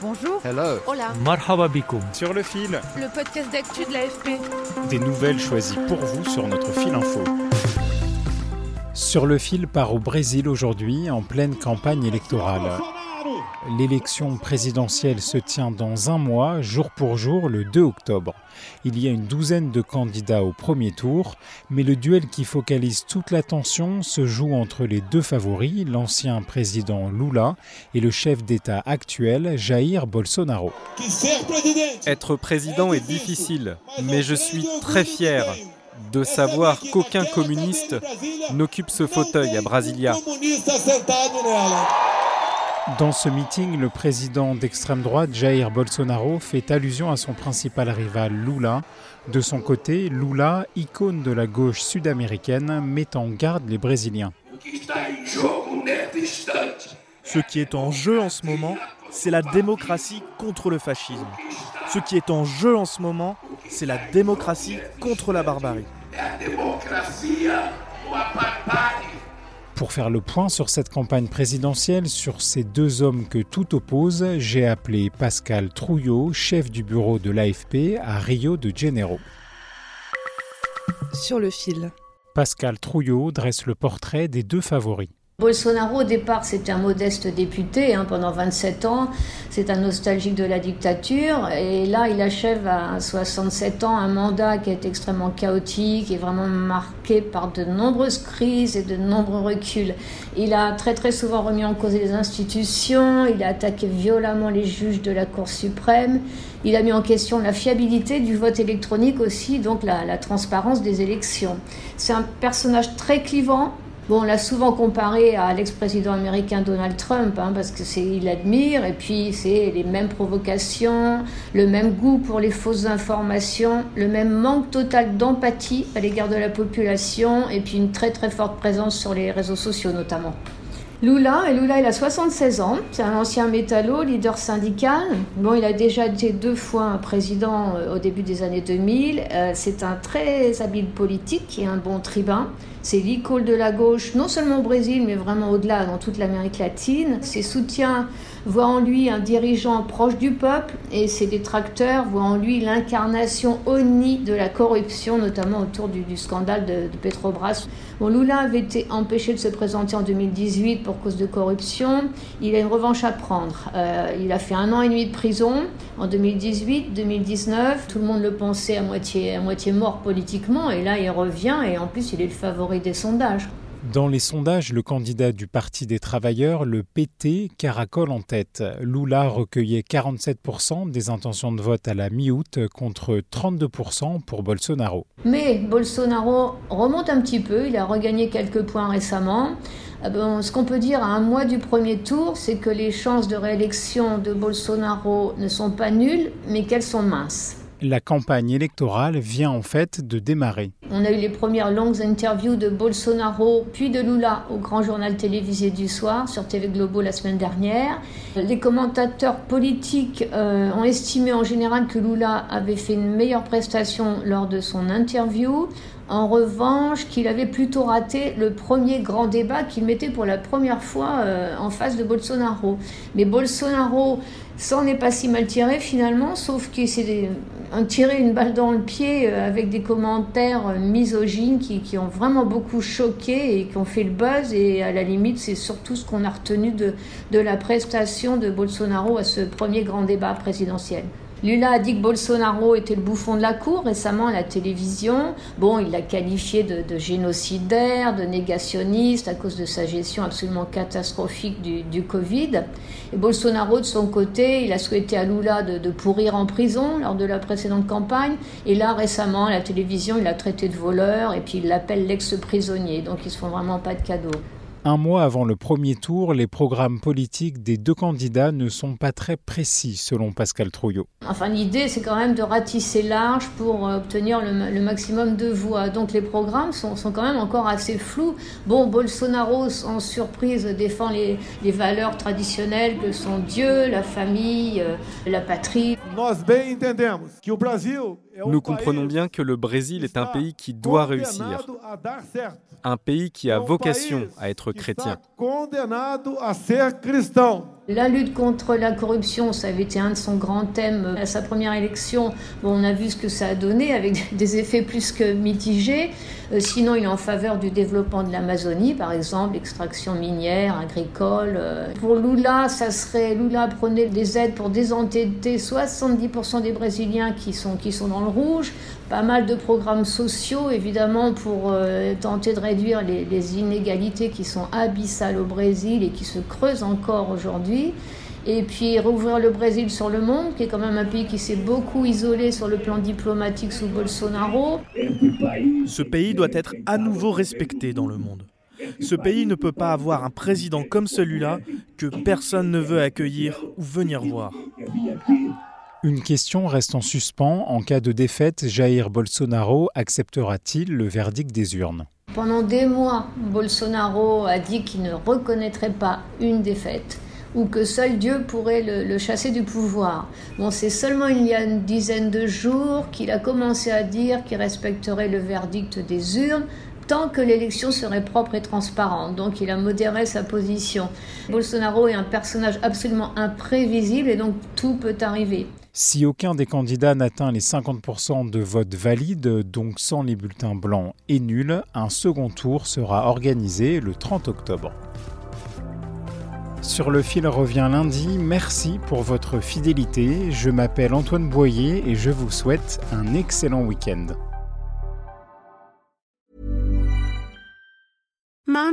Bonjour. Hello. Hola. Marhaba Sur le fil. Le podcast d'actu de l'AFP. Des nouvelles choisies pour vous sur notre fil info. Sur le fil part au Brésil aujourd'hui en pleine campagne électorale. L'élection présidentielle se tient dans un mois, jour pour jour, le 2 octobre. Il y a une douzaine de candidats au premier tour, mais le duel qui focalise toute l'attention se joue entre les deux favoris, l'ancien président Lula et le chef d'État actuel, Jair Bolsonaro. Être président est difficile, mais je suis très fier de savoir qu'aucun communiste n'occupe ce fauteuil à Brasilia. Dans ce meeting, le président d'extrême droite, Jair Bolsonaro, fait allusion à son principal rival Lula. De son côté, Lula, icône de la gauche sud-américaine, met en garde les Brésiliens. Ce qui est en jeu en ce moment, c'est la démocratie contre le fascisme. Ce qui est en jeu en ce moment, c'est la démocratie contre la barbarie. Pour faire le point sur cette campagne présidentielle, sur ces deux hommes que tout oppose, j'ai appelé Pascal Trouillot, chef du bureau de l'AFP à Rio de Janeiro. Sur le fil. Pascal Trouillot dresse le portrait des deux favoris. Bolsonaro, au départ, c'était un modeste député hein, pendant 27 ans. C'est un nostalgique de la dictature. Et là, il achève à 67 ans un mandat qui est extrêmement chaotique et vraiment marqué par de nombreuses crises et de nombreux reculs. Il a très très souvent remis en cause les institutions. Il a attaqué violemment les juges de la Cour suprême. Il a mis en question la fiabilité du vote électronique aussi, donc la transparence des élections. C'est un personnage très clivant, Bon, on l'a souvent comparé à l'ex-président américain Donald Trump, hein, parce que c'est il admire, et puis c'est les mêmes provocations, le même goût pour les fausses informations, le même manque total d'empathie à l'égard de la population, et puis une très très forte présence sur les réseaux sociaux notamment. Lula, et Lula il a 76 ans, c'est un ancien métallo, leader syndical. Bon, il a déjà été deux fois président euh, au début des années 2000. Euh, c'est un très habile politique et un bon tribun. C'est l'icône de la gauche, non seulement au Brésil, mais vraiment au-delà, dans toute l'Amérique latine. Ses soutiens voient en lui un dirigeant proche du peuple et ses détracteurs voient en lui l'incarnation honnie de la corruption, notamment autour du, scandale de, de, Petrobras. Bon, Lula avait été empêché de se présenter en 2018 pour cause de corruption. Il a une revanche à prendre. Euh, il a fait un an et demi de prison en 2018, 2019. Tout le monde le pensait à moitié, à moitié mort politiquement et là il revient et en plus il est le favori des sondages. Dans les sondages, le candidat du Parti des travailleurs, le PT, caracole en tête. Lula recueillait 47% des intentions de vote à la mi-août contre 32% pour Bolsonaro. Mais Bolsonaro remonte un petit peu, il a regagné quelques points récemment. Bon, ce qu'on peut dire à un mois du premier tour, c'est que les chances de réélection de Bolsonaro ne sont pas nulles, mais qu'elles sont minces. La campagne électorale vient en fait de démarrer. On a eu les premières longues interviews de Bolsonaro puis de Lula au grand journal télévisé du soir sur TV Globo la semaine dernière. Les commentateurs politiques euh, ont estimé en général que Lula avait fait une meilleure prestation lors de son interview. En revanche, qu'il avait plutôt raté le premier grand débat qu'il mettait pour la première fois euh, en face de Bolsonaro. Mais Bolsonaro s'en est pas si mal tiré finalement, sauf qu'il s'est tiré une balle dans le pied euh, avec des commentaires misogynes qui, ont vraiment beaucoup choqué et qui ont fait le buzz. Et à la limite, c'est surtout ce qu'on a retenu de la prestation de Bolsonaro à ce premier grand débat présidentiel. Lula a dit que Bolsonaro était le bouffon de la cour récemment à la télévision. Bon, il l'a qualifié de, génocidaire, de négationniste à cause de sa gestion absolument catastrophique du, Covid. Et Bolsonaro, de son côté, il a souhaité à Lula de, de, pourrir en prison lors de la précédente campagne. Et là, récemment, à la télévision, il l'a traité de voleur et puis il l'appelle l'ex-prisonnier. Donc, ils se font vraiment pas de cadeaux. Un mois avant le premier tour, les programmes politiques des deux candidats ne sont pas très précis, selon Pascal Trouillot. Enfin, l'idée, c'est quand même de ratisser large pour euh, obtenir le, maximum de voix. Donc, les programmes sont, quand même encore assez flous. Bon, Bolsonaro, sans surprise, défend les, les valeurs traditionnelles que sont Dieu, la famille, euh, la patrie. Nous comprenons bien que le Brésil est un pays qui doit réussir, un pays qui a vocation à être Está condenado a ser cristão. La lutte contre la corruption, ça avait été un de son grands thèmes à sa première élection. On a vu ce que ça a donné avec des effets plus que mitigés. Euh, sinon, il est en faveur du développement de l'Amazonie, par exemple, extraction minière, agricole. Euh. Pour Lula, ça serait Lula prenait des aides pour désentêter 70% des Brésiliens qui sont, dans le rouge. Pas mal de programmes sociaux, évidemment, pour euh, tenter de réduire les inégalités qui sont abyssales au Brésil et qui se creusent encore aujourd'hui et puis rouvrir le Brésil sur le monde, qui est quand même un pays qui s'est beaucoup isolé sur le plan diplomatique sous Bolsonaro. Ce pays doit être à nouveau respecté dans le monde. Ce pays ne peut pas avoir un président comme celui-là que personne ne veut accueillir ou venir voir. Une question reste en suspens. En cas de défaite, Jair Bolsonaro acceptera-t-il le verdict des urnes? Pendant des mois, Bolsonaro a dit qu'il ne reconnaîtrait pas une défaite ou que seul Dieu pourrait le, chasser du pouvoir. Bon, c'est seulement il y a une dizaine de jours qu'il a commencé à dire qu'il respecterait le verdict des urnes tant que l'élection serait propre et transparente. Donc il a modéré sa position. Bolsonaro est un personnage absolument imprévisible et donc tout peut arriver. Si aucun des candidats n'atteint les 50% de votes valides, donc sans les bulletins blancs et nuls, un second tour sera organisé le 30 octobre. Sur le fil revient lundi. Merci pour votre fidélité. Je m'appelle Antoine Boyer et je vous souhaite un excellent week-end.